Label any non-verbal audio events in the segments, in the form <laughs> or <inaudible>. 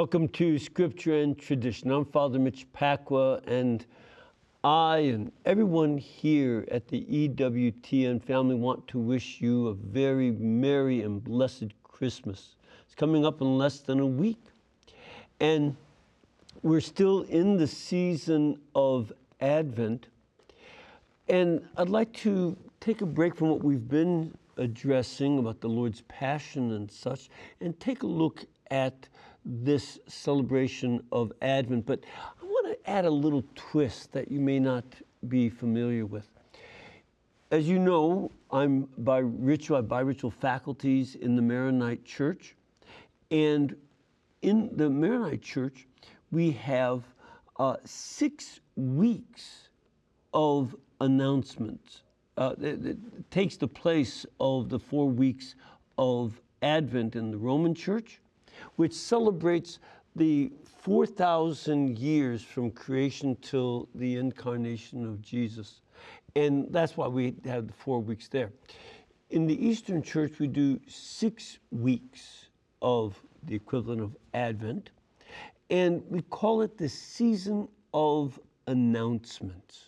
Welcome to Scripture and Tradition. I'm Father Mitch Pacwa, and I and everyone here at the EWTN family want to wish you a very merry and blessed Christmas. It's coming up in less than a week. And we're still in the season of Advent. And I'd like to take a break from what we've been addressing about the Lord's Passion and such, and take a look at this celebration of Advent, but I want to add a little twist that you may not be familiar with. As you know, I'm bi-ritual, I bi-ritual faculties in the Maronite Church, and in the Maronite Church, we have uh, six weeks of announcements. Uh, it, it takes the place of the four weeks of Advent in the Roman Church which celebrates the 4,000 years from creation till the incarnation of Jesus. And that's why we have the four weeks there. In the Eastern Church, we do six weeks of the equivalent of Advent, and we call it the season of announcements.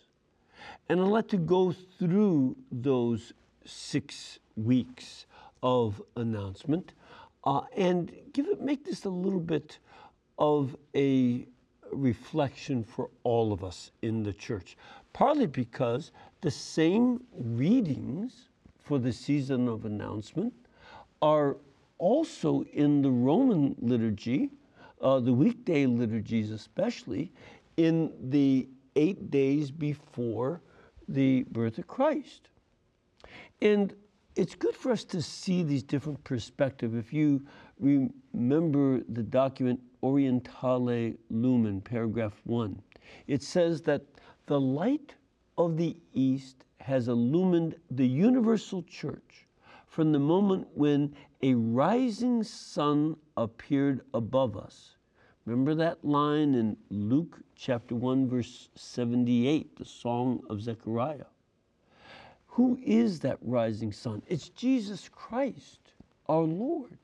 And I'd like to go through those six weeks of announcement uh, and give it, make this a little bit of a reflection for all of us in the church. Partly because the same readings for the season of announcement are also in the Roman liturgy, uh, the weekday liturgies especially, in the eight days before the birth of Christ. And it's good for us to see these different perspectives. If you remember the document Orientale Lumen, paragraph one, it says that the light of the East has illumined the universal church from the moment when a rising sun appeared above us. Remember that line in Luke chapter 1, verse 78, the Song of Zechariah. Who is that rising sun? It's Jesus Christ, our Lord,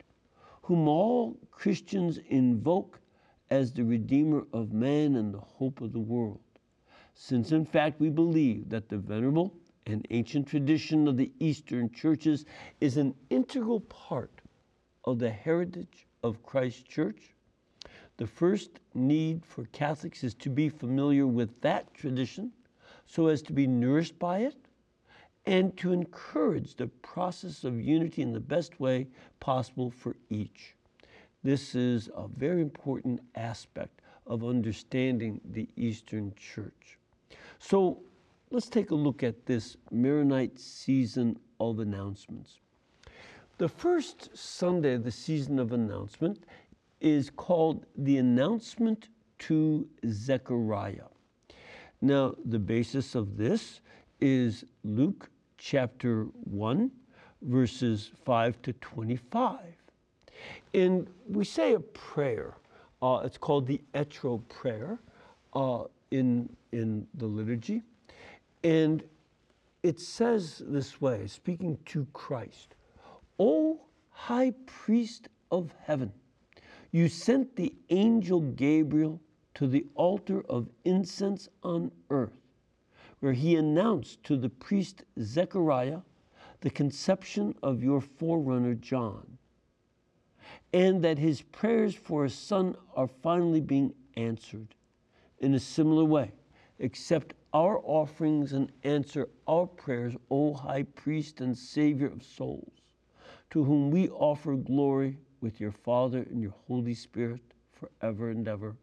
whom all Christians invoke as the Redeemer of man and the hope of the world. Since, in fact, we believe that the venerable and ancient tradition of the Eastern churches is an integral part of the heritage of Christ's church, the first need for Catholics is to be familiar with that tradition so as to be nourished by it and to encourage the process of unity in the best way possible for each. This is a very important aspect of understanding the Eastern Church. So let's take a look at this Maronite season of announcements. The first Sunday of the season of announcement is called the announcement to Zechariah. Now, the basis of this is Luke chapter 1, verses 5 to 25. And we say a prayer. Uh, it's called the Etro prayer uh, in, in the liturgy. And it says this way, speaking to Christ O high priest of heaven, you sent the angel Gabriel to the altar of incense on earth where he announced to the priest Zechariah the conception of your forerunner John, and that his prayers for a son are finally being answered. In a similar way, accept our offerings and answer our prayers, O high priest and savior of souls, to whom we offer glory with your Father and your Holy Spirit forever and ever.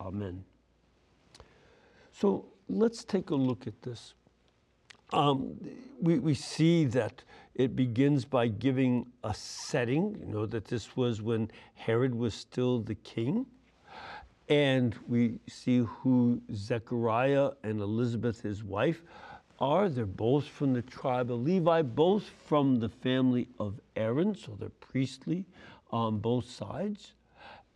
Amen. So let's take a look at this. Um, we, we see that it begins by giving a setting, you know, that this was when Herod was still the king. And we see who Zechariah and Elizabeth, his wife, are. They're both from the tribe of Levi, both from the family of Aaron, so they're priestly on both sides.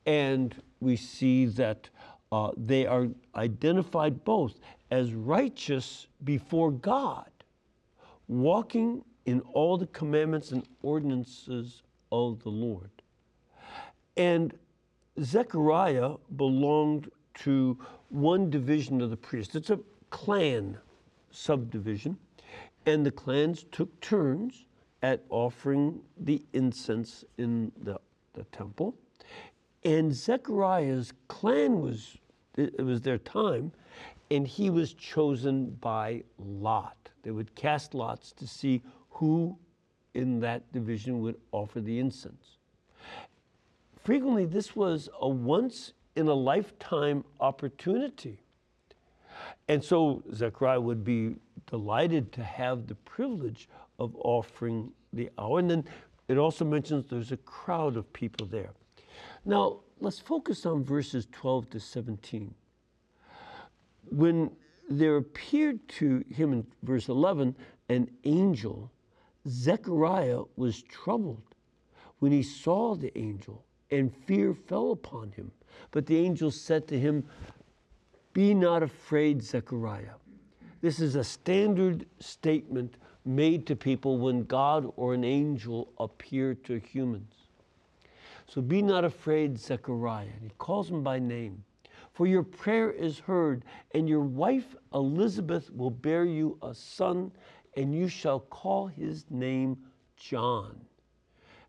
And we see that uh, they are identified both as righteous before God, walking in all the commandments and ordinances of the Lord. And Zechariah belonged to one division of the priests. It's a clan subdivision, and the clans took turns at offering the incense in the, the temple. And Zechariah's clan was, it was their time, and he was chosen by lot. They would cast lots to see who in that division would offer the incense. Frequently, this was a once in a lifetime opportunity. And so Zechariah would be delighted to have the privilege of offering the hour. And then it also mentions there's a crowd of people there. Now, let's focus on verses 12 to 17. When there appeared to him in verse 11 an angel, Zechariah was troubled when he saw the angel, and fear fell upon him. But the angel said to him, Be not afraid, Zechariah. This is a standard statement made to people when God or an angel appear to humans. So be not afraid, Zechariah. And he calls him by name. For your prayer is heard, and your wife Elizabeth will bear you a son, and you shall call his name John.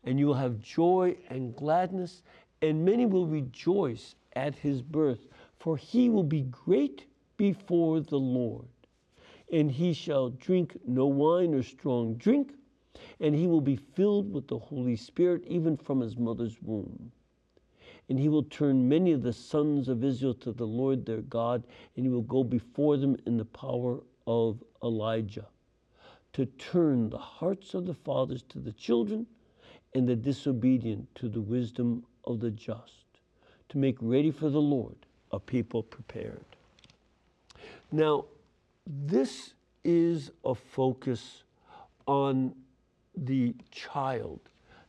And you will have joy and gladness, and many will rejoice at his birth, for he will be great before the Lord. And he shall drink no wine or strong drink, and he will be filled with the Holy Spirit even from his mother's womb. And he will turn many of the sons of Israel to the Lord their God, and he will go before them in the power of Elijah, to turn the hearts of the fathers to the children, and the disobedient to the wisdom of the just, to make ready for the Lord a people prepared. Now, this is a focus on the child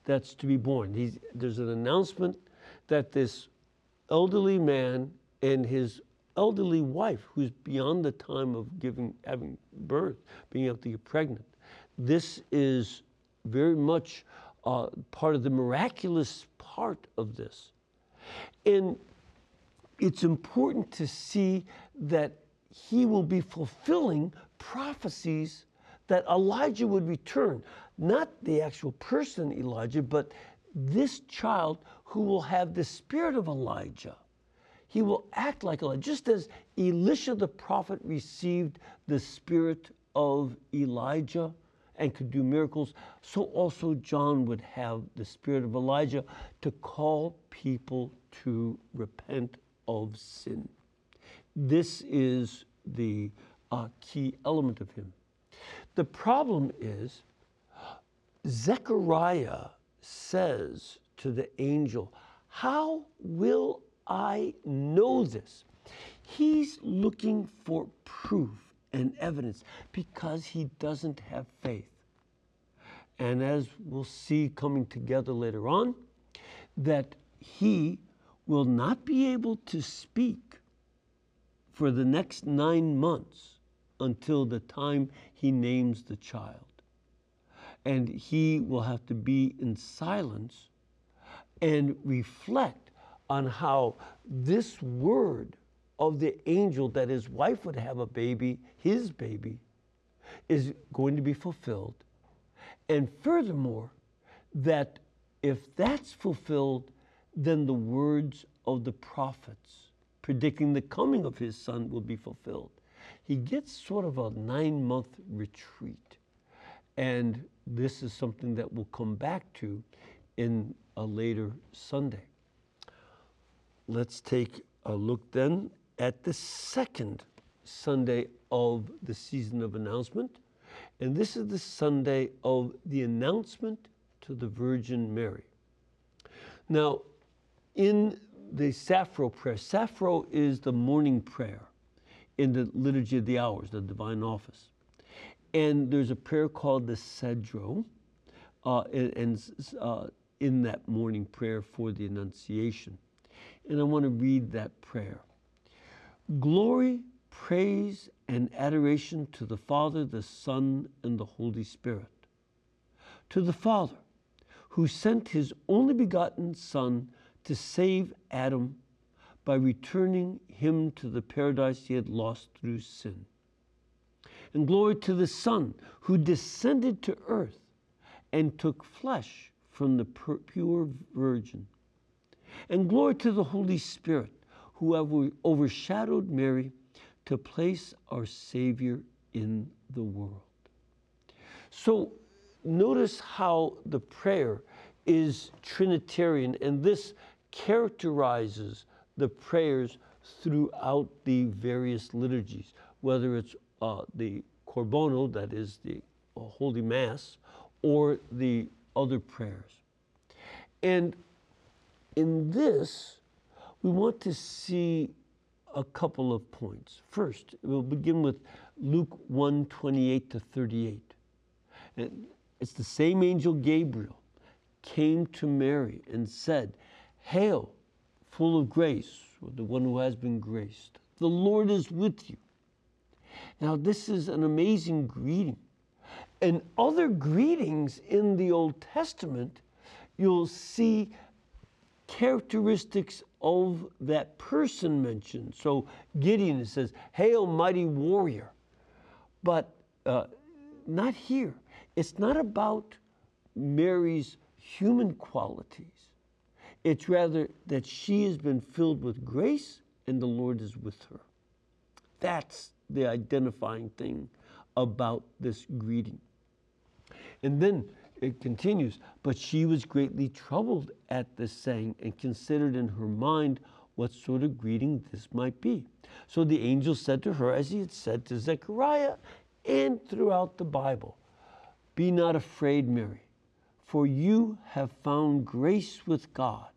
that's to be born. He's, there's an announcement that this elderly man and his elderly wife, who's beyond the time of giving, having birth, being able to get pregnant, this is very much uh, part of the miraculous part of this. And it's important to see that he will be fulfilling prophecies that Elijah would return. Not the actual person Elijah, but this child who will have the spirit of Elijah. He will act like Elijah, just as Elisha the prophet received the spirit of Elijah and could do miracles, so also John would have the spirit of Elijah to call people to repent of sin. This is the uh, key element of him. The problem is, Zechariah says to the angel, How will I know this? He's looking for proof and evidence because he doesn't have faith. And as we'll see coming together later on, that he will not be able to speak for the next nine months until the time he names the child. And he will have to be in silence and reflect on how this word of the angel that his wife would have a baby, his baby, is going to be fulfilled. And furthermore, that if that's fulfilled, then the words of the prophets predicting the coming of his son will be fulfilled. He gets sort of a nine month retreat. And this is something that we'll come back to in a later Sunday. Let's take a look then at the second Sunday of the season of announcement. And this is the Sunday of the announcement to the Virgin Mary. Now, in the Safro prayer, Safro is the morning prayer in the Liturgy of the Hours, the Divine Office. And there's a prayer called the Sedro, uh, and, and uh, in that morning prayer for the Annunciation. And I want to read that prayer. Glory, praise, and adoration to the Father, the Son, and the Holy Spirit. To the Father, who sent his only begotten Son to save Adam by returning him to the paradise he had lost through sin. And glory to the Son, who descended to earth and took flesh from the pure virgin. And glory to the Holy Spirit, who overshadowed Mary to place our Savior in the world. So notice how the prayer is Trinitarian, and this characterizes the prayers throughout the various liturgies, whether it's uh, the Corbono, that is the uh, Holy Mass, or the other prayers. And in this, we want to see a couple of points. First, we'll begin with Luke 1 28 to 38. And it's the same angel Gabriel came to Mary and said, Hail, full of grace, or the one who has been graced. The Lord is with you. Now, this is an amazing greeting. And other greetings in the Old Testament, you'll see characteristics of that person mentioned. So Gideon says, Hail, mighty warrior. But uh, not here. It's not about Mary's human qualities. It's rather that she has been filled with grace and the Lord is with her. That's the identifying thing about this greeting. And then it continues, but she was greatly troubled at this saying and considered in her mind what sort of greeting this might be. So the angel said to her, as he had said to Zechariah and throughout the Bible, Be not afraid, Mary, for you have found grace with God.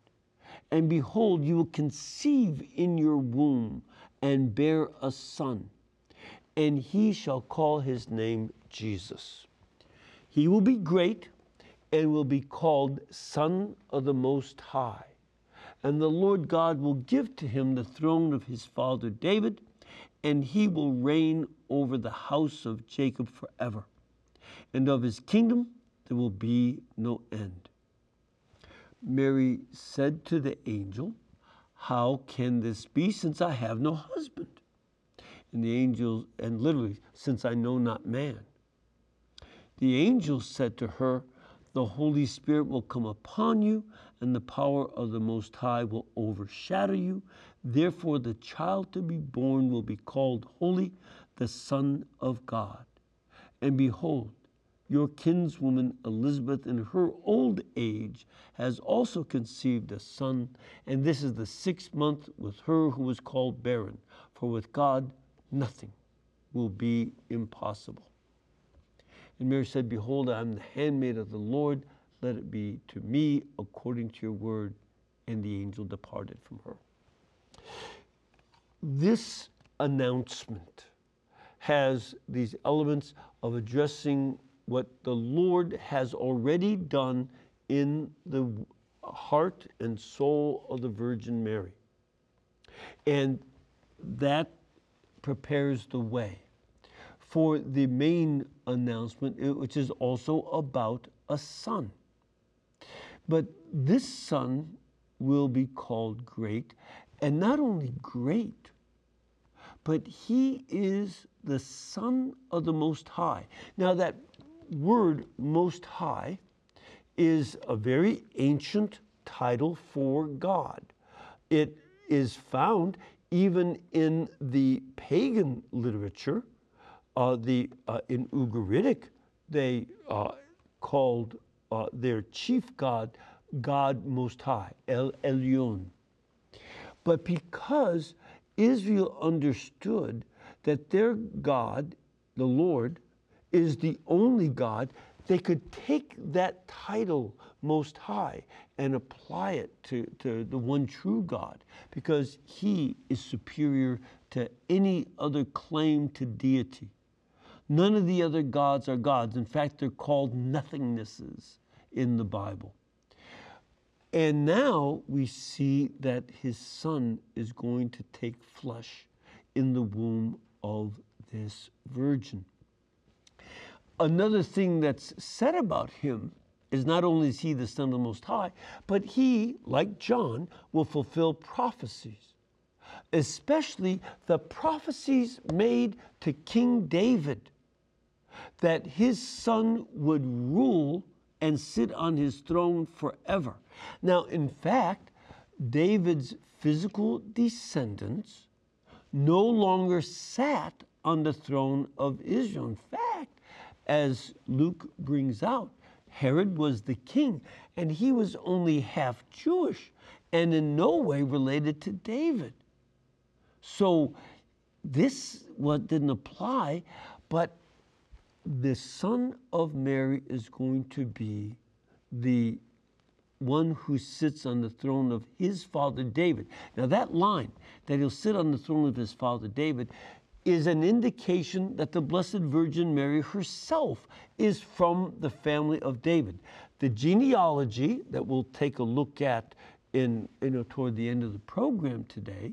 And behold, you will conceive in your womb and bear a son, and he shall call his name Jesus. He will be great and will be called Son of the Most High. And the Lord God will give to him the throne of his father David, and he will reign over the house of Jacob forever. And of his kingdom there will be no end. Mary said to the angel, How can this be since I have no husband? And the angels, and literally, since I know not man. The angel said to her, The Holy Spirit will come upon you, and the power of the Most High will overshadow you. Therefore, the child to be born will be called Holy, the Son of God. And behold, your kinswoman Elizabeth, in her old age, has also conceived a son, and this is the sixth month with her who was called barren. For with God, nothing will be impossible. And Mary said, Behold, I am the handmaid of the Lord. Let it be to me according to your word. And the angel departed from her. This announcement has these elements of addressing what the Lord has already done in the heart and soul of the Virgin Mary. And that prepares the way for the main announcement, which is also about a son. But this son will be called great, and not only great, but he is the Son of the Most High. Now, that word Most High is a very ancient title for God. It is found even in the pagan literature. Uh, the, uh, in Ugaritic, they uh, called uh, their chief god God Most High, El Elyon. But because Israel understood that their God, the Lord, is the only God, they could take that title most high and apply it to, to the one true God because he is superior to any other claim to deity. None of the other gods are gods. In fact, they're called nothingnesses in the Bible. And now we see that his son is going to take flesh in the womb of this virgin. Another thing that's said about him is not only is he the Son of the Most High, but he, like John, will fulfill prophecies, especially the prophecies made to King David that his son would rule and sit on his throne forever. Now, in fact, David's physical descendants no longer sat on the throne of Israel. In fact, as Luke brings out, Herod was the king, and he was only half Jewish and in no way related to David. So this what didn't apply, but the son of Mary is going to be the one who sits on the throne of his father David. Now, that line, that he'll sit on the throne of his father David, is an indication that the Blessed Virgin Mary herself is from the family of David. The genealogy that we'll take a look at in, you know, toward the end of the program today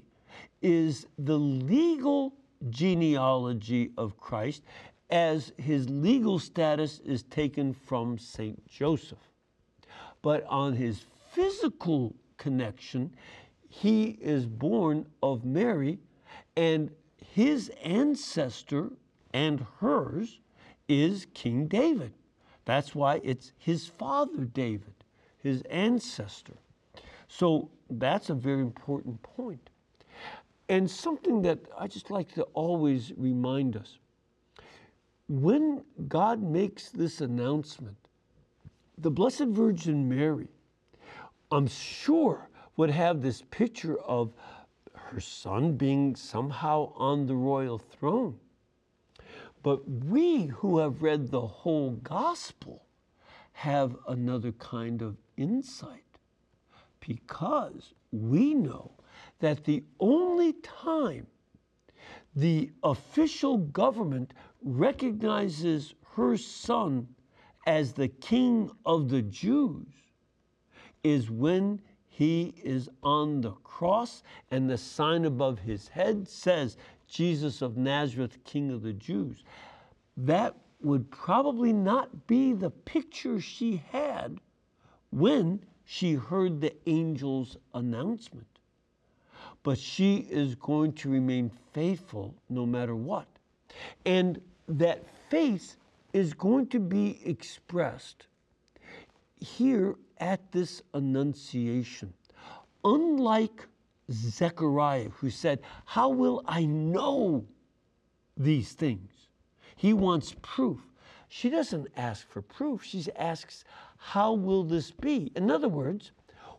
is the legal genealogy of Christ as his legal status is taken from St. Joseph. But on his physical connection, he is born of Mary, and his ancestor and hers is King David. That's why it's his father David, his ancestor. So that's a very important point. And something that I just like to always remind us when God makes this announcement, the Blessed Virgin Mary, I'm sure, would have this picture of her son being somehow on the royal throne. But we who have read the whole gospel have another kind of insight because we know that the only time the official government recognizes her son as the king of the Jews is when he is on the cross and the sign above his head says, Jesus of Nazareth, King of the Jews. That would probably not be the picture she had when she heard the angel's announcement. But she is going to remain faithful no matter what. And that faith is going to be expressed here at this annunciation. Unlike Zechariah, who said, How will I know these things? He wants proof. She doesn't ask for proof. She asks, How will this be? In other words,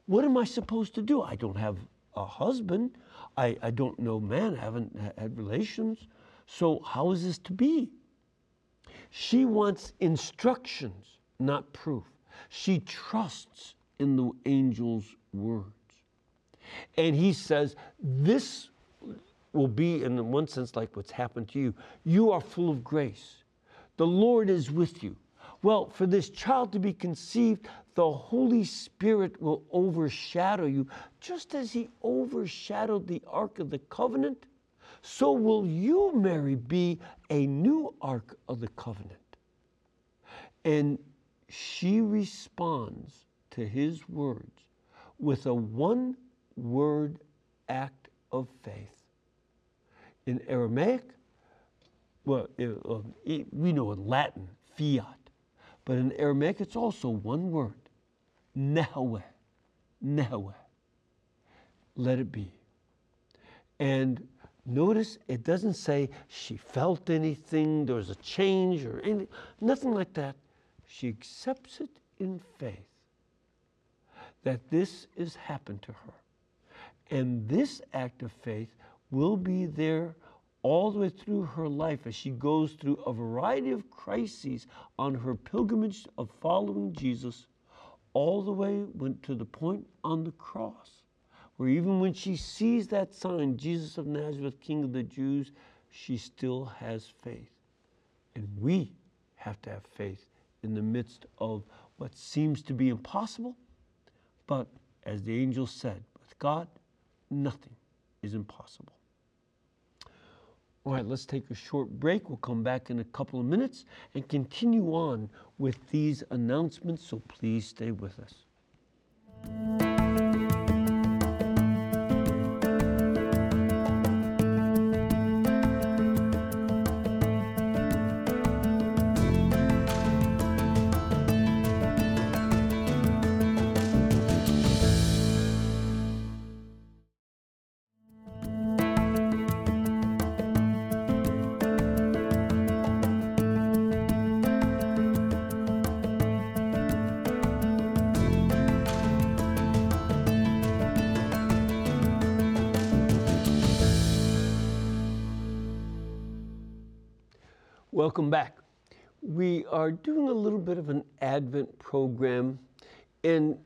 what am I supposed to do? I don't have a husband. I, I don't know man. I haven't had relations. So, how is this to be? She wants instructions, not proof. She trusts in the angel's words. And he says, This will be, in one sense, like what's happened to you. You are full of grace. The Lord is with you. Well, for this child to be conceived, the Holy Spirit will overshadow you, just as He overshadowed the Ark of the Covenant so will you, Mary, be a new Ark of the Covenant. And she responds to his words with a one word act of faith. In Aramaic, well, um, we know in Latin, fiat, but in Aramaic it's also one word, nehaweh, nehaweh. Let it be. And Notice it doesn't say she felt anything, there was a change or anything, nothing like that. She accepts it in faith that this has happened to her. And this act of faith will be there all the way through her life as she goes through a variety of crises on her pilgrimage of following Jesus, all the way to the point on the cross where even when she sees that sign, Jesus of Nazareth, King of the Jews, she still has faith. And we have to have faith in the midst of what seems to be impossible. But as the angel said, with God, nothing is impossible. All right, let's take a short break. We'll come back in a couple of minutes and continue on with these announcements, so please stay with us. Welcome back. We are doing a little bit of an Advent program and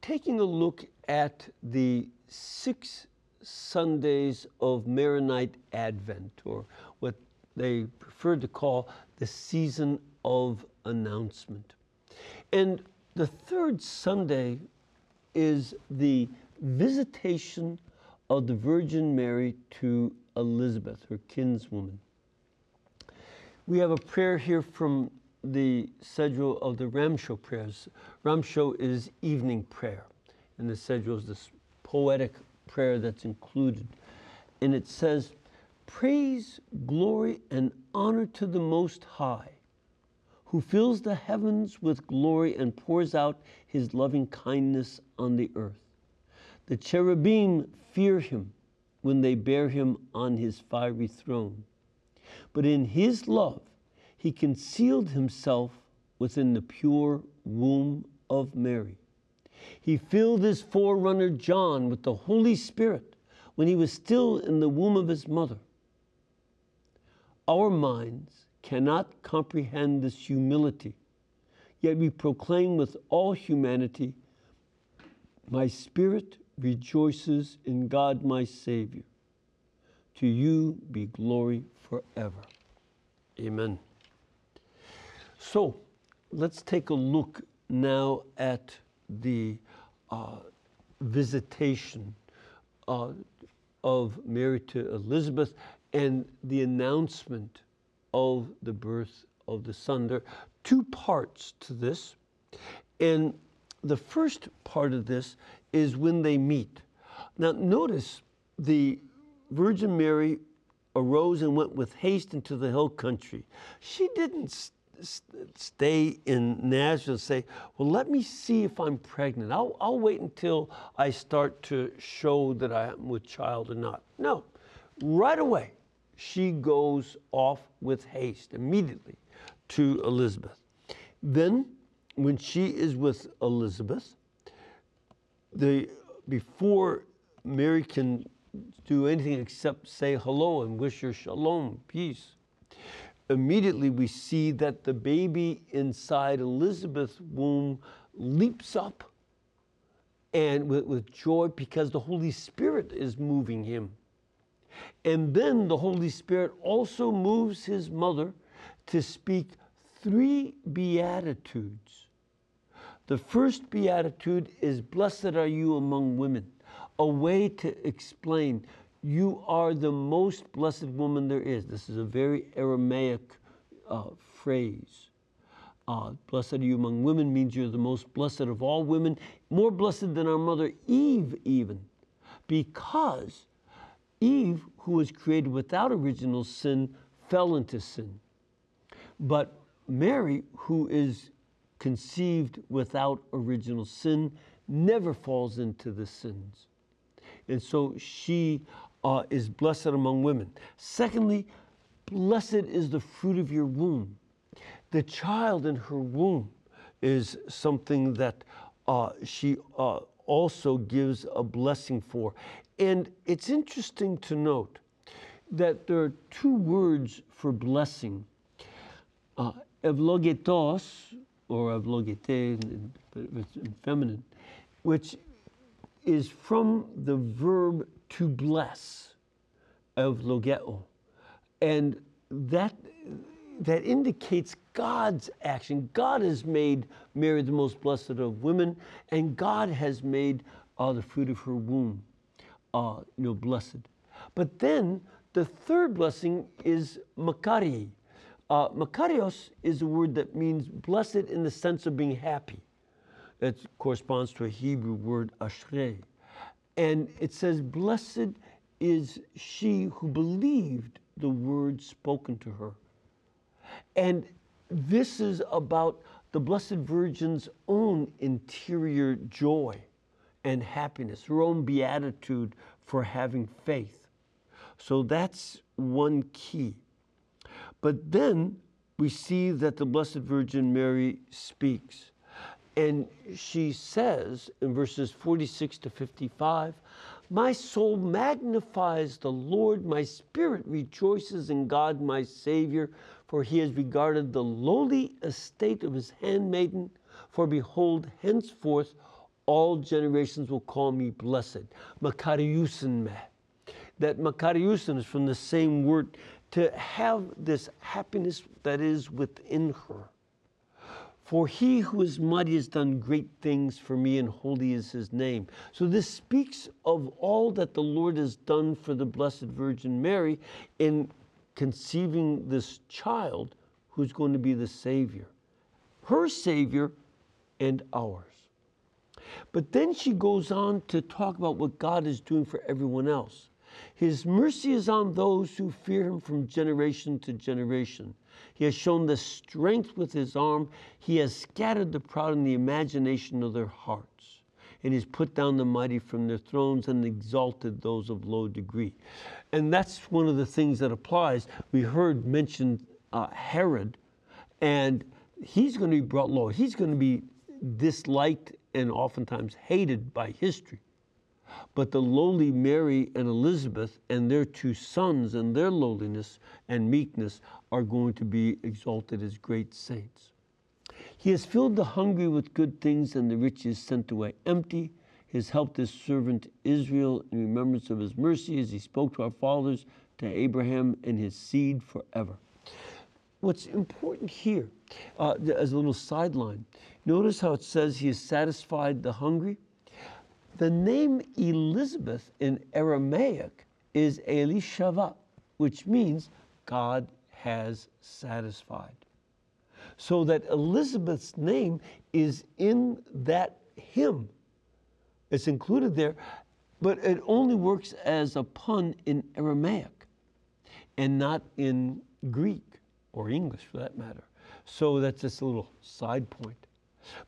taking a look at the six Sundays of Maronite Advent, or what they prefer to call the season of announcement. And the third Sunday is the visitation of the Virgin Mary to Elizabeth, her kinswoman. We have a prayer here from the schedule of the Ramsho prayers. Ramsho is evening prayer, and the schedule is this poetic prayer that's included. And it says, Praise, glory, and honor to the Most High, who fills the heavens with glory and pours out his loving kindness on the earth. The cherubim fear him when they bear him on his fiery throne. But in his love, he concealed himself within the pure womb of Mary. He filled his forerunner John with the Holy Spirit when he was still in the womb of his mother. Our minds cannot comprehend this humility, yet we proclaim with all humanity My spirit rejoices in God my Savior. To you be glory forever. Amen. So let's take a look now at the uh, visitation uh, of Mary to Elizabeth and the announcement of the birth of the Son. There are two parts to this. And the first part of this is when they meet. Now, notice the Virgin Mary arose and went with haste into the hill country. She didn't st- stay in Nazareth and say, Well, let me see if I'm pregnant. I'll, I'll wait until I start to show that I'm with child or not. No, right away, she goes off with haste immediately to Elizabeth. Then, when she is with Elizabeth, the, before Mary can do anything except say hello and wish her shalom, peace. Immediately, we see that the baby inside Elizabeth's womb leaps up and with, with joy because the Holy Spirit is moving him. And then the Holy Spirit also moves his mother to speak three beatitudes. The first beatitude is Blessed are you among women a way to explain you are the most blessed woman there is. This is a very Aramaic uh, phrase. Uh, blessed are you among women means you're the most blessed of all women, more blessed than our mother Eve, even, because Eve, who was created without original sin, fell into sin. But Mary, who is conceived without original sin, never falls into the sins and so she uh, is blessed among women. Secondly, blessed is the fruit of your womb. The child in her womb is something that uh, she uh, also gives a blessing for. And it's interesting to note that there are two words for blessing uh, evlogetos, or evlogete, it's in feminine, which is from the verb to bless evlogeo. And that, that indicates God's action. God has made Mary the most blessed of women, and God has made uh, the fruit of her womb uh, you know, blessed. But then The third blessing is Makari. Uh, Makarios is a word that means blessed in the sense of being happy. It corresponds to a Hebrew word, ashrei. And it says, Blessed is she who believed the word spoken to her. And this is about the Blessed Virgin's own interior joy and happiness, her own beatitude for having faith. So that's one key. But then we see that the Blessed Virgin Mary speaks. And she says in verses 46 to 55, My soul magnifies the Lord, my spirit rejoices in God my Savior, for he has regarded the lowly estate of his handmaiden. For behold, henceforth all generations will call me blessed. Makariusin me. That Makariusin is from the same word to have this happiness that is within her. For he who is mighty has done great things for me, and holy is his name. So, this speaks of all that the Lord has done for the Blessed Virgin Mary in conceiving this child who's going to be the Savior, her Savior and ours. But then she goes on to talk about what God is doing for everyone else. His mercy is on those who fear him from generation to generation. He has shown the strength with his arm. He has scattered the proud in the imagination of their hearts. And he's put down the mighty from their thrones and exalted those of low degree. And that's one of the things that applies. We heard mentioned uh, Herod, and he's going to be brought low. He's going to be disliked and oftentimes hated by history. But the lowly Mary and Elizabeth and their two sons and their lowliness and meekness are going to be exalted as great saints. He has filled the hungry with good things and the rich is sent away empty. He has helped his servant Israel in remembrance of his mercy as he spoke to our fathers, to Abraham and his seed forever. What's important here, uh, as a little sideline, notice how it says he has satisfied the hungry. The name Elizabeth in Aramaic is Elishava, which means God has satisfied. So that Elizabeth's name is in that hymn. It's included there, but it only works as a pun in Aramaic and not in Greek or English for that matter. So that's just a little side point.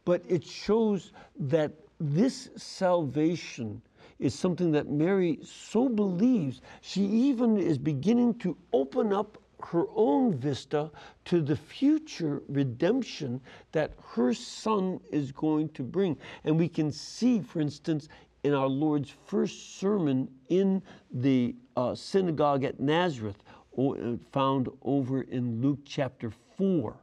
But it shows that this salvation is something that Mary so believes, she even is beginning to open up her own vista to the future redemption that her son is going to bring. And we can see, for instance, in our Lord's first sermon in the uh, synagogue at Nazareth, found over in Luke chapter 4,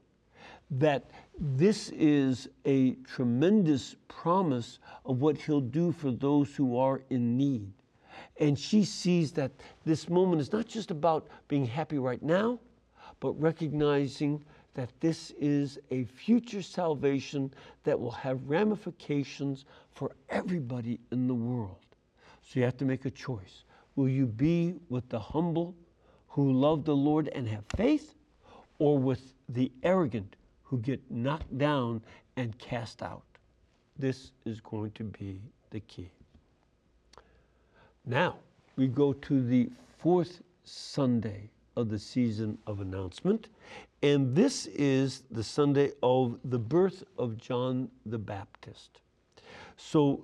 that this is a tremendous promise of what he'll do for those who are in need. And she sees that this moment is not just about being happy right now, but recognizing that this is a future salvation that will have ramifications for everybody in the world. So you have to make a choice. Will you be with the humble who love the Lord and have faith, or with the arrogant who get knocked down and cast out. This is going to be the key. Now, we go to the fourth Sunday of the season of announcement, and this is the Sunday of the birth of John the Baptist. So,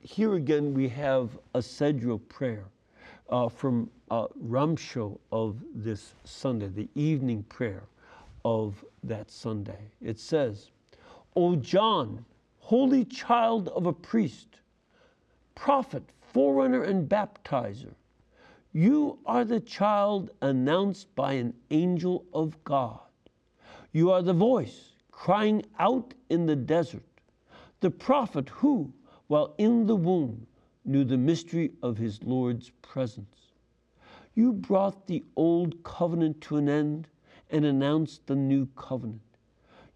here again, we have a Sedro prayer uh, from uh, Ramsho of this Sunday, the evening prayer of that Sunday. It says, O John, holy child of a priest, prophet, forerunner, and baptizer, you are the child announced by an angel of God. You are the voice crying out in the desert, the prophet who, while in the womb, knew the mystery of his Lord's presence. You brought the old covenant to an end and announced the new covenant.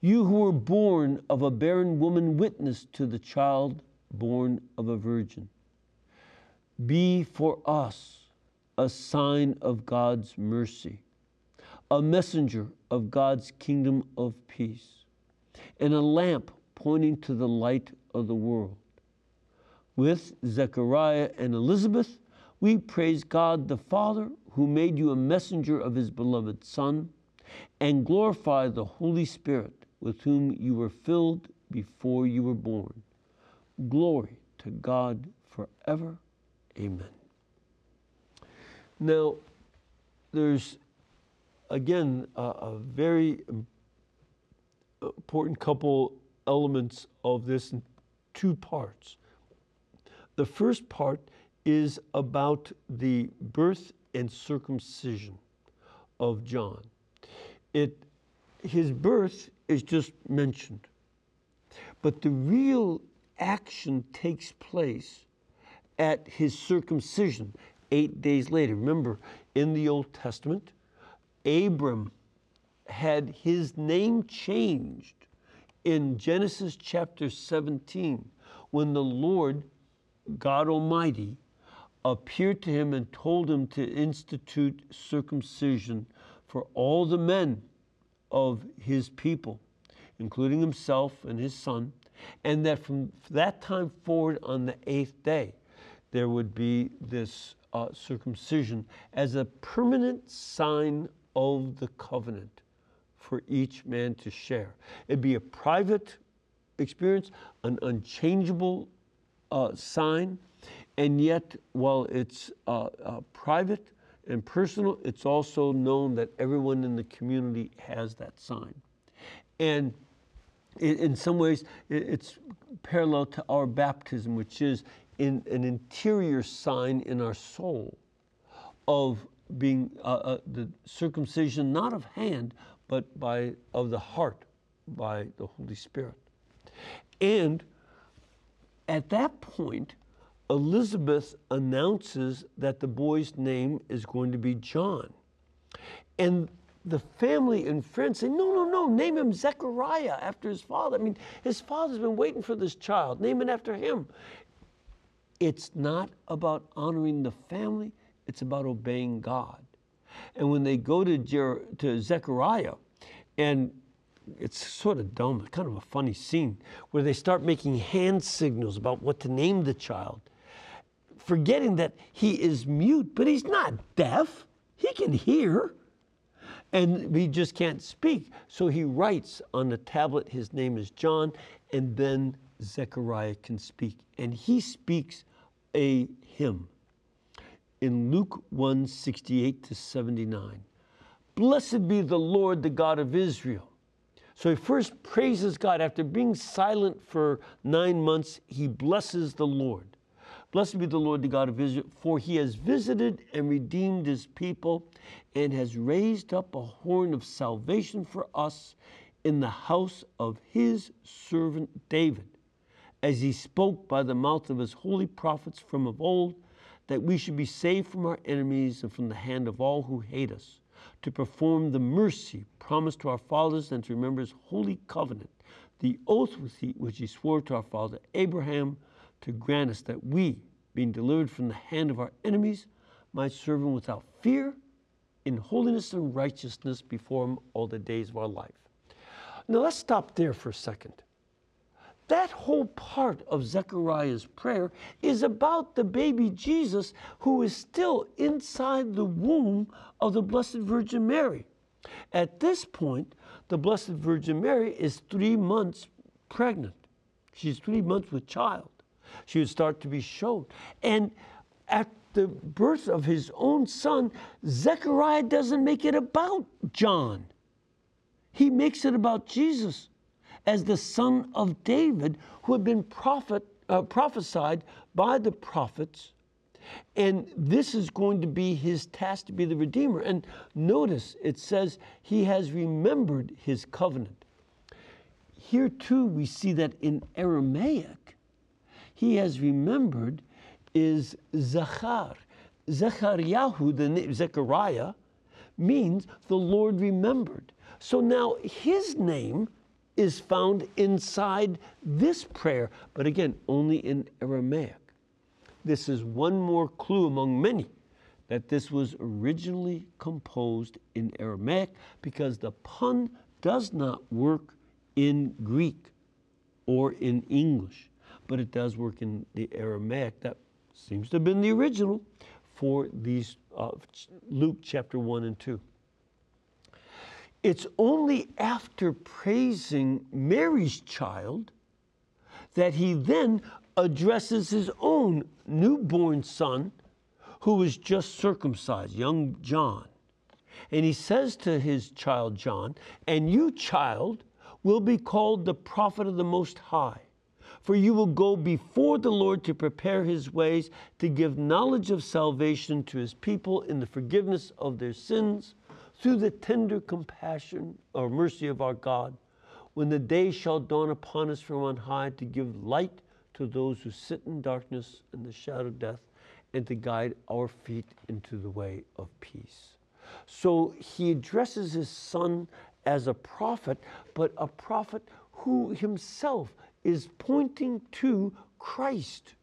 You who were born of a barren woman witness to the child born of a virgin. Be for us a sign of God's mercy, a messenger of God's kingdom of peace, and a lamp pointing to the light of the world. With Zechariah and Elizabeth, we praise God the Father who made you a messenger of his beloved Son, and glorify the Holy Spirit with whom you were filled before you were born. Glory to God forever. Amen. Now, there's again a, a very important couple elements of this in two parts. The first part is about the birth and circumcision of John. It, his birth is just mentioned, but the real action takes place at his circumcision eight days later. Remember, in the Old Testament, Abram had his name changed in Genesis chapter 17 when the Lord, God Almighty, appeared to him and told him to institute circumcision for all the men of his people, including himself and his son, and that from that time forward on the eighth day, there would be this uh, circumcision as a permanent sign of the covenant for each man to share. It'd be a private experience, an unchangeable uh, sign, and yet, while it's uh, uh, private and personal, it's also known that everyone in the community has that sign. And in, some ways, it's parallel to our baptism, which is in an interior sign in our soul of being uh, uh, the circumcision not of hand but by of the heart by the Holy Spirit. And at that point, Elizabeth announces that the boy's name is going to be John. And the family and friends say, no, no, no, name him Zechariah after his father. I mean, his father's been waiting for this child. Name it after him. It's not about honoring the family, it's about obeying God. And when they go to, Jer- to Zechariah, and it's sort of dumb, kind of a funny scene, where they start making hand signals about what to name the child, forgetting that he is mute, but he's not deaf. He can hear, and he just can't speak. So he writes on the tablet, his name is John, and then Zechariah can speak. And he speaks a hymn in Luke 1 68 to 79. Blessed be the Lord, the God of Israel. So he first praises God. After being silent for nine months, he blesses the Lord. Blessed be the Lord, the God of Israel, for he has visited and redeemed his people and has raised up a horn of salvation for us in the house of his servant David as he spoke by the mouth of his holy prophets from of old, that we should be saved from our enemies and from the hand of all who hate us, to perform the mercy promised to our fathers and to remember his holy covenant, the oath which he swore to our father Abraham, to grant us that we, being delivered from the hand of our enemies, might serve him without fear, in holiness and righteousness before him all the days of our life. Now let's stop there for a second. That whole part of Zechariah's prayer is about the baby Jesus who is still inside the womb of the Blessed Virgin Mary. At this point, the Blessed Virgin Mary is three months pregnant. She's three months with child. She would start to be shown. And at the birth of his own son, Zechariah doesn't make it about John. He makes it about Jesus as the son of David who had been prophet, uh, prophesied by the prophets. And this is going to be his task to be the Redeemer. And notice it says he has remembered his covenant. Here too, we see that in Aramaic, he has remembered is Zachar. Zechariah, the name, Zechariah, means the Lord remembered. So now his name is found inside this prayer, but again, only in Aramaic. This is one more clue among many that this was originally composed in Aramaic because the pun does not work in Greek or in English, but it does work in the Aramaic. That seems to have been the original for these uh, Luke chapter 1 and 2. It's only after praising Mary's child that he then addresses his own newborn son who was just circumcised, young John. And he says to his child John, And you, child, will be called the prophet of the Most High. For you will go before the Lord to prepare his ways, to give knowledge of salvation to his people in the forgiveness of their sins, through the tender compassion or mercy of our God, when the day shall dawn upon us from on high to give light to those who sit in darkness and the shadow of death, and to guide our feet into the way of peace. So he addresses his son as a prophet, but a prophet who himself is pointing to Christ.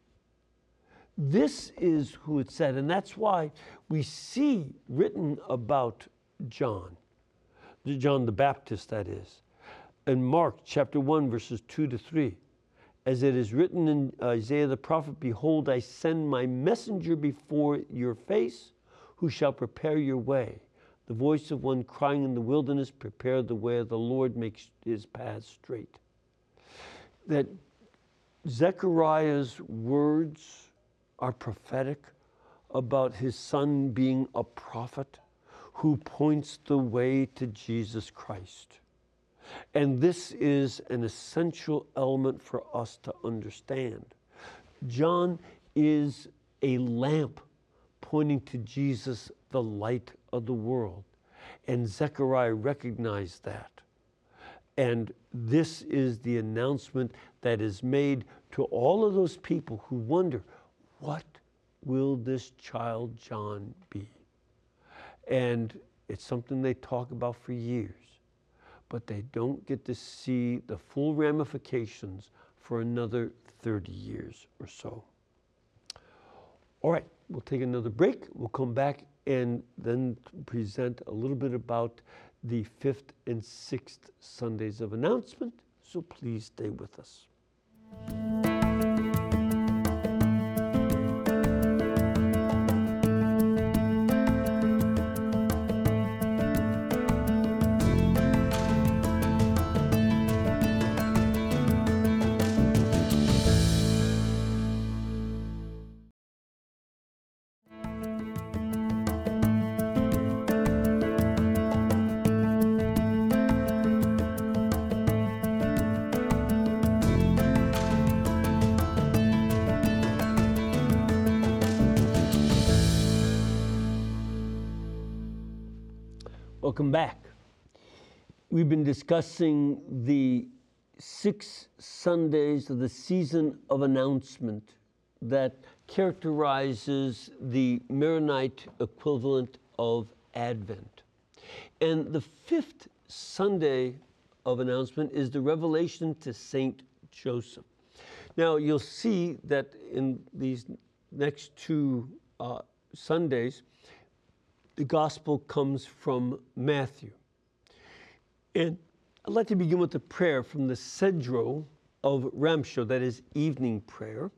This is who it said, and that's why we see written about John, John the Baptist, that is, in Mark chapter 1, verses 2 to 3. As it is written in Isaiah the prophet, Behold, I send my messenger before your face, who shall prepare your way the voice of one crying in the wilderness, prepare the way of the Lord, make his path straight. That Zechariah's words are prophetic about his son being a prophet who points the way to Jesus Christ. And this is an essential element for us to understand. John is a lamp pointing to Jesus, the light of the world. And Zechariah recognized that. And this is the announcement that is made to all of those people who wonder, what will this child John be? And it's something they talk about for years, but they don't get to see the full ramifications for another 30 years or so. All right, we'll take another break. We'll come back and then present a little bit about the fifth and sixth Sundays of announcement. So please stay with us. Welcome back. We've been discussing the six Sundays of the season of announcement that characterizes the Maronite equivalent of Advent. And the fifth Sunday of announcement is the revelation to Saint Joseph. Now, you'll see that in these next two uh, Sundays, the gospel comes from Matthew. And I'd like to begin with a prayer from the Sedro of Ramsho, that is evening prayer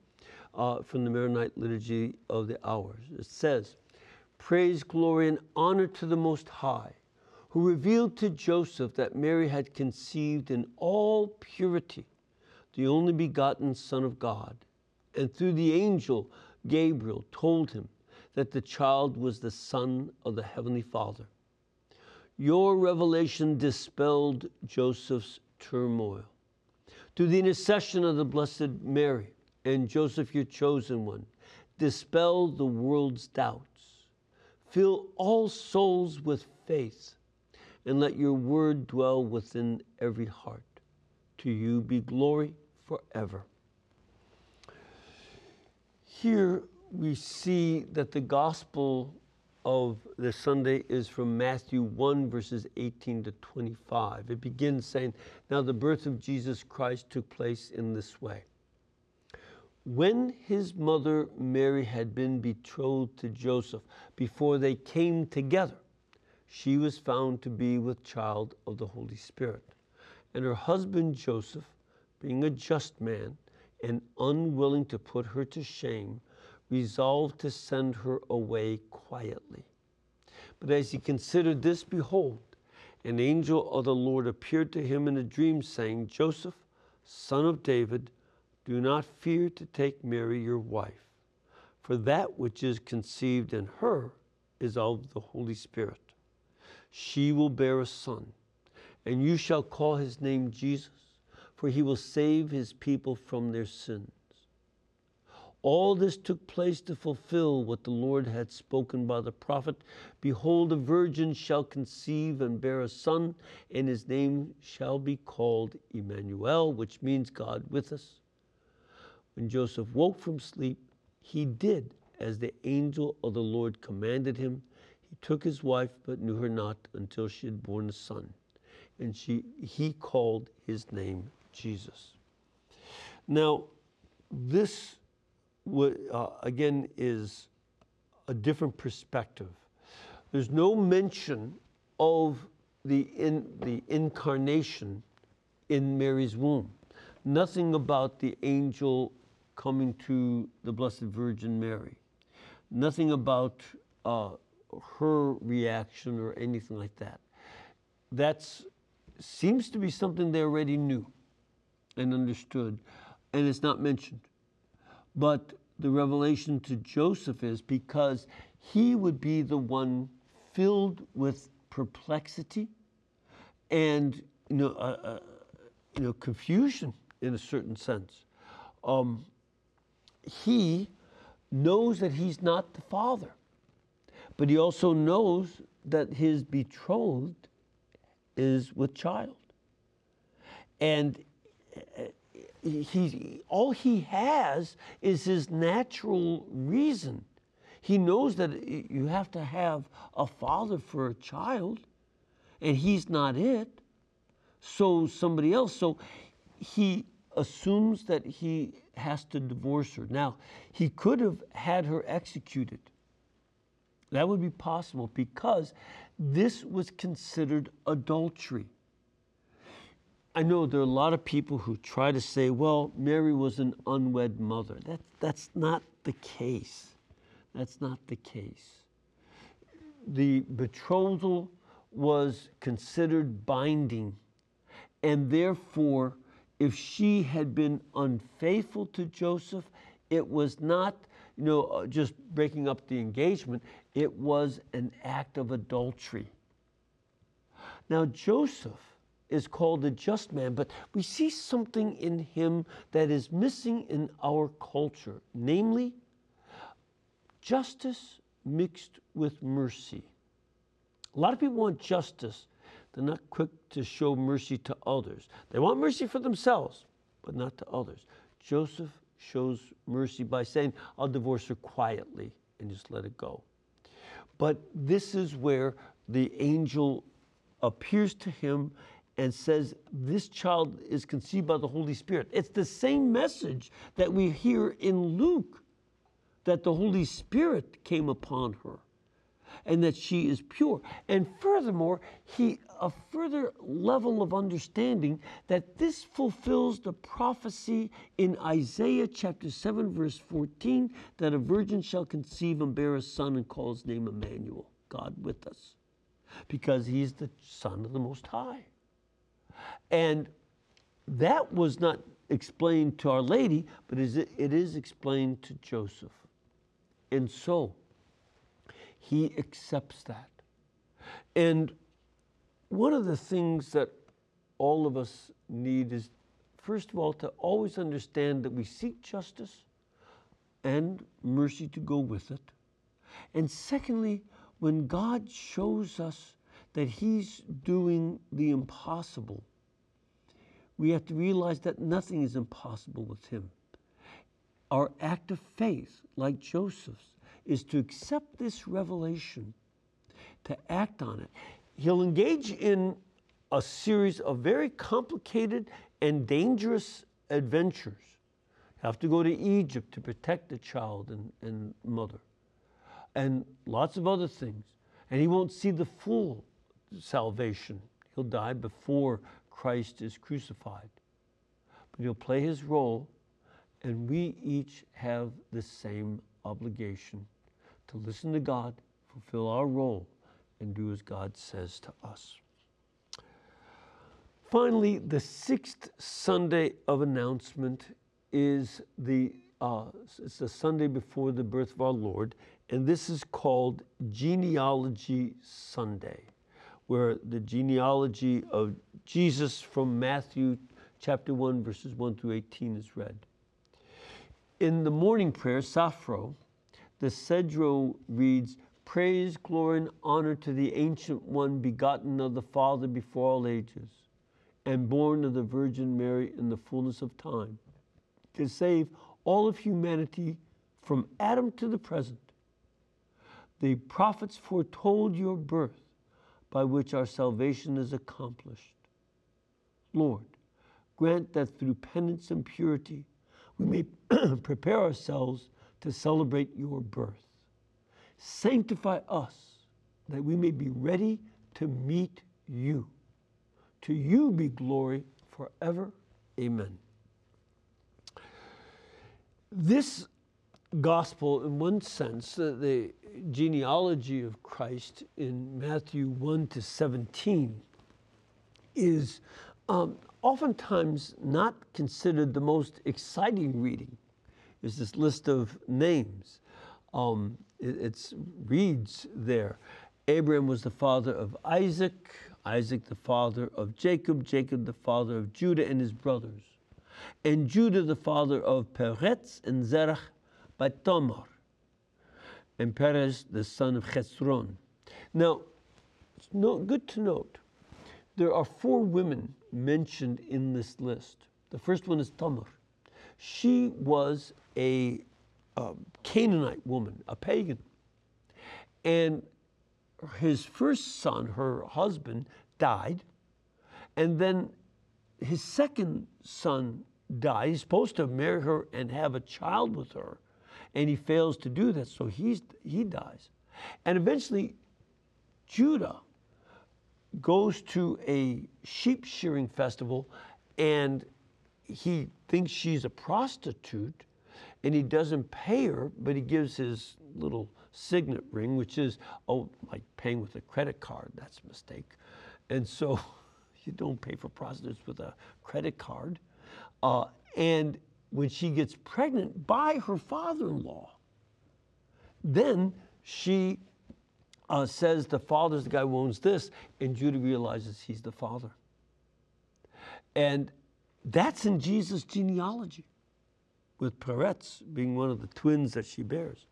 uh, from the Maronite Liturgy of the Hours. It says, Praise, glory, and honor to the Most High, who revealed to Joseph that Mary had conceived in all purity the only begotten Son of God, and through the angel Gabriel told him that the child was the Son of the Heavenly Father. Your revelation dispelled Joseph's turmoil. Through the intercession of the Blessed Mary and Joseph, your chosen one, dispel the world's doubts. Fill all souls with faith, and let your word dwell within every heart. To you be glory forever. Here we see that the gospel of the Sunday is from Matthew 1, verses 18 to 25. It begins saying, Now the birth of Jesus Christ took place in this way. when his mother Mary had been betrothed to Joseph, before they came together, she was found to be with child of the Holy Spirit. And her husband Joseph, being a just man and unwilling to put her to shame, resolved to send her away quietly. But as he considered this, behold, an angel of the Lord appeared to him in a dream, saying, Joseph, son of David, do not fear to take Mary your wife, for that which is conceived in her is of the Holy Spirit. She will bear a son, and you shall call his name Jesus, for he will save his people from their sins. All this took place to fulfill what the Lord had spoken by the prophet Behold, a virgin shall conceive and bear a son, and his name shall be called Emmanuel, which means God with us. When Joseph woke from sleep, he did as the angel of the Lord commanded him. He took his wife, but knew her not until she had borne a son, and she, he called his name Jesus. Now, this uh, again is a different perspective. There's no mention of the, in, the incarnation in Mary's womb. Nothing about the angel coming to the Blessed Virgin Mary. Nothing about uh, her reaction or anything like that. That seems to be something they already knew and understood, and it's not mentioned. But the revelation to Joseph is because he would be the one filled with perplexity and you know, uh, uh, you know confusion in a certain sense. Um, he knows that he's not the father, but he also knows that his betrothed is with child. And uh, he, all he has is his natural reason. He knows that you have to have a father for a child, and he's not it. So somebody else. So he assumes that he has to divorce her. Now, he could have had her executed. That would be possible because this was considered adultery. I know there are a lot of people who try to say, well, Mary was an unwed mother. That, that's not the case. That's not the case. The betrothal was considered binding, and therefore, if she had been unfaithful to Joseph, it was not, you know, uh, just breaking up the engagement, it was an act of adultery. Now, Joseph is called a just man, but we see something in him that is missing in our culture, namely justice mixed with mercy. A lot of people want justice. They're not quick to show mercy to others. They want mercy for themselves, but not to others. Joseph shows mercy by saying, I'll divorce her quietly and just let it go. But this is where the angel appears to him and says, This child is conceived by the Holy Spirit. It's the same message that we hear in Luke that the Holy Spirit came upon her and that she is pure. And furthermore, he a further level of understanding that this fulfills the prophecy in Isaiah chapter 7 verse 14 that a virgin shall conceive and bear a son and call his name Emmanuel, God with us. Because he's the son of the most high. And that was not explained to Our Lady, but it is explained to Joseph. And so he accepts that. And one of the things that all of us need is, first of all, to always understand that we seek justice and mercy to go with it. And secondly, when God shows us that He's doing the impossible, we have to realize that nothing is impossible with Him. Our act of faith, like Joseph's, is to accept this revelation, to act on it. He'll engage in a series of very complicated and dangerous adventures. have to go to Egypt to protect the child and, and mother, and lots of other things. And he won't see the full salvation. He'll die before Christ is crucified. But he'll play his role, and we each have the same obligation to listen to God, fulfill our role, and do as God says to us. Finally, the sixth Sunday of announcement is the uh, it's the Sunday before the birth of our Lord, and this is called Genealogy Sunday, where the genealogy of Jesus from Matthew chapter 1, verses 1 through 18 is read. In the morning prayer, Safro, the Sedro reads, Praise, glory, and honor to the Ancient One, begotten of the Father before all ages, and born of the Virgin Mary in the fullness of time to save all of humanity from Adam to the present. The prophets foretold your birth by which our salvation is accomplished. Lord, grant that through penance and purity we may <clears throat> prepare ourselves to celebrate your birth. Sanctify us that we may be ready to meet you. To you be glory forever. Amen. This gospel, in one sense, uh, the genealogy of Christ in Matthew 1 to 17, is um, oftentimes not considered the most exciting reading. Is this list of names? Um, it reads there Abraham was the father of Isaac, Isaac the father of Jacob, Jacob the father of Judah and his brothers and Judah the father of Peretz and Zerach by Tamar, and Perez the son of Chesron. Now, it's no, good to note, there are four women mentioned in this list. The first one is Tamar. She was a Canaanite woman, a pagan. And his first son, her husband, died. And then his second son die. He's supposed to marry her and have a child with her, and he fails to do that, so he's, he dies. And eventually, Judah goes to a sheep shearing festival and he thinks she's a prostitute and he doesn't pay her, but he gives his little signet ring, which is, oh, like paying with a credit card. That's a mistake. And so <laughs> you don't pay for prostitutes with a credit card. Uh, and when she gets pregnant by her father in law, then she uh, says the father's the guy who owns this, and Judah realizes he's the father. And that's in Jesus' genealogy, with Peretz being one of the twins that she bears.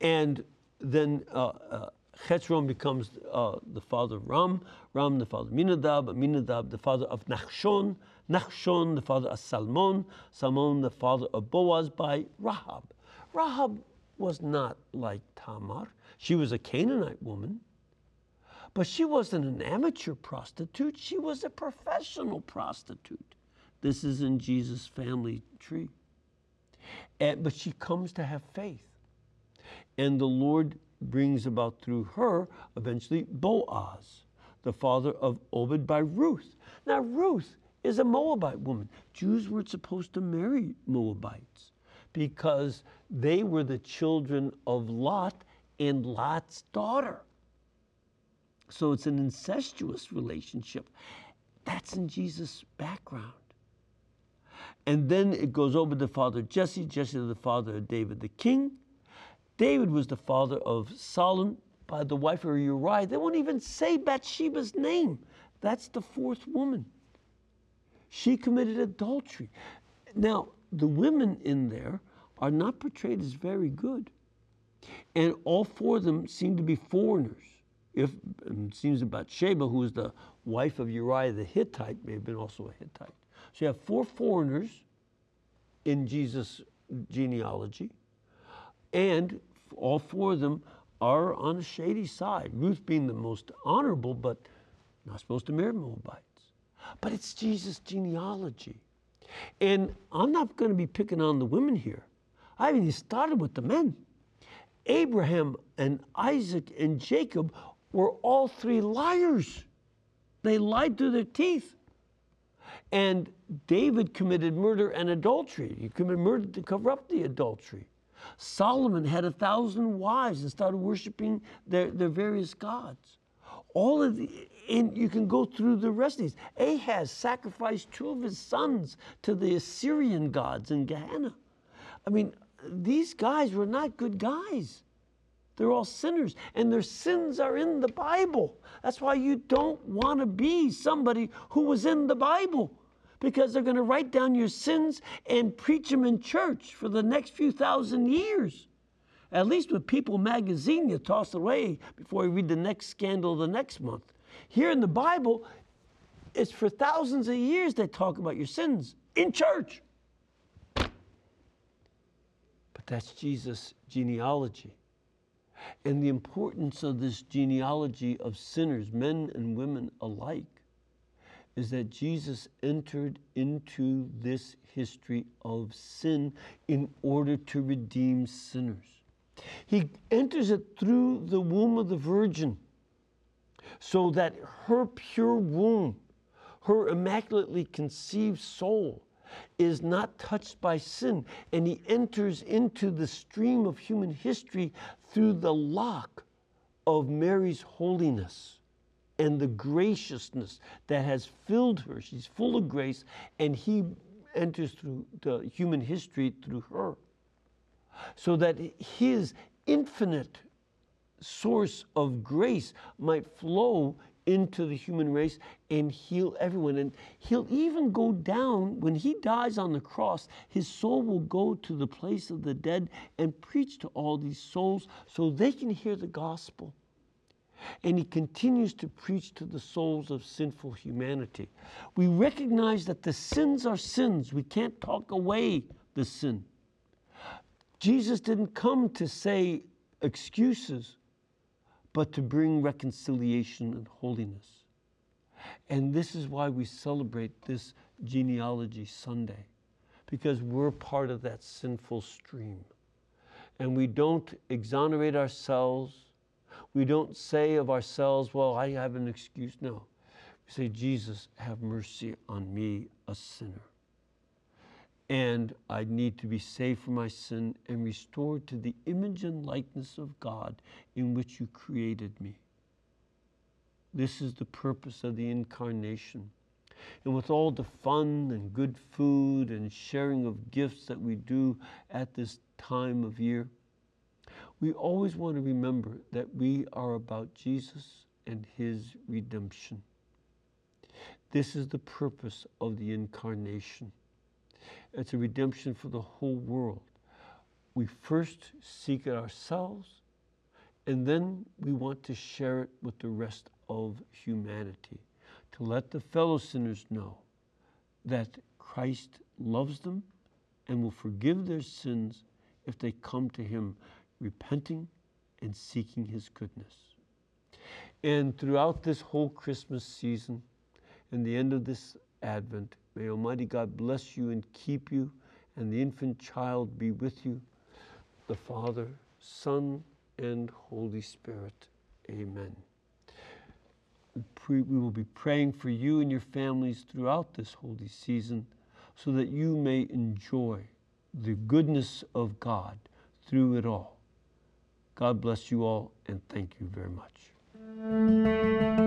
And then uh, uh, becomes uh, the father of Ram, Ram the father of Minadab, Minadab the father of Nachshon, Nachshon the father of Salmon, Salmon the father of Boaz by Rahab. Rahab was not like Tamar. She was a Canaanite woman, but she wasn't an amateur prostitute. She was a professional prostitute. This is in Jesus' family tree. And, but she comes to have faith. And the Lord brings about through her eventually Boaz, the father of Obed by Ruth. Now, Ruth is a Moabite woman. Jews weren't supposed to marry Moabites because they were the children of Lot and Lot's daughter. So it's an incestuous relationship. That's in Jesus' background. And then it goes over the father Jesse, Jesse the father of David the king, David was the father of Solomon by the wife of Uriah. They won't even say Bathsheba's name. That's the fourth woman. She committed adultery. Now, the women in there are not portrayed as very good. And all four of them seem to be foreigners. If it seems Bathsheba, who was the wife of Uriah the Hittite, may have been also a Hittite. So you have four foreigners in Jesus' genealogy, and all four of them are on the shady side. Ruth being the most honorable, but not supposed to marry Moabites. But it's Jesus' genealogy. And I'm not going to be picking on the women here. I haven't even started with the men. Abraham and Isaac and Jacob were all three liars. They lied through their teeth. And David committed murder and adultery. He committed murder to cover up the adultery. Solomon had a thousand wives and started worshiping their, their various gods. All of the, and you can go through the rest of these. Ahaz sacrificed two of his sons to the Assyrian gods in Gehenna. I mean, these guys were not good guys. They're all sinners, and their sins are in the Bible. That's why you don't want to be somebody who was in the Bible because they're going to write down your sins and preach them in church for the next few thousand years. At least with People magazine, you toss away before you read the next scandal the next month. Here in the Bible, it's for thousands of years they talk about your sins in church. But that's Jesus' genealogy. And the importance of this genealogy of sinners, men and women alike, is that Jesus entered into this history of sin in order to redeem sinners. He enters it through the womb of the Virgin so that her pure womb, her immaculately conceived soul, is not touched by sin. And he enters into the stream of human history through the lock of Mary's holiness and the graciousness that has filled her. She's full of grace, and he enters through the human history through her. So that his infinite source of grace might flow into the human race and heal everyone. And he'll even go down, when he dies on the cross, his soul will go to the place of the dead and preach to all these souls so they can hear the gospel. And he continues to preach to the souls of sinful humanity. We recognize that the sins are sins. We can't talk away the sin. Jesus didn't come to say excuses, but to bring reconciliation and holiness. And this is why we celebrate this genealogy Sunday, because we're part of that sinful stream. And we don't exonerate ourselves we don't say of ourselves, well, I have an excuse. No. We say, Jesus, have mercy on me, a sinner. And I need to be saved from my sin and restored to the image and likeness of God in which you created me. This is the purpose of the incarnation. And with all the fun and good food and sharing of gifts that we do at this time of year, we always want to remember that we are about Jesus and his redemption. This is the purpose of the incarnation. It's a redemption for the whole world. We first seek it ourselves, and then we want to share it with the rest of humanity, to let the fellow sinners know that Christ loves them and will forgive their sins if they come to him repenting and seeking his goodness. And throughout this whole Christmas season and the end of this Advent, may Almighty God bless you and keep you, and the infant child be with you, the Father, Son, and Holy Spirit. Amen. We will be praying for you and your families throughout this holy season so that you may enjoy the goodness of God through it all. God bless you all, and thank you very much.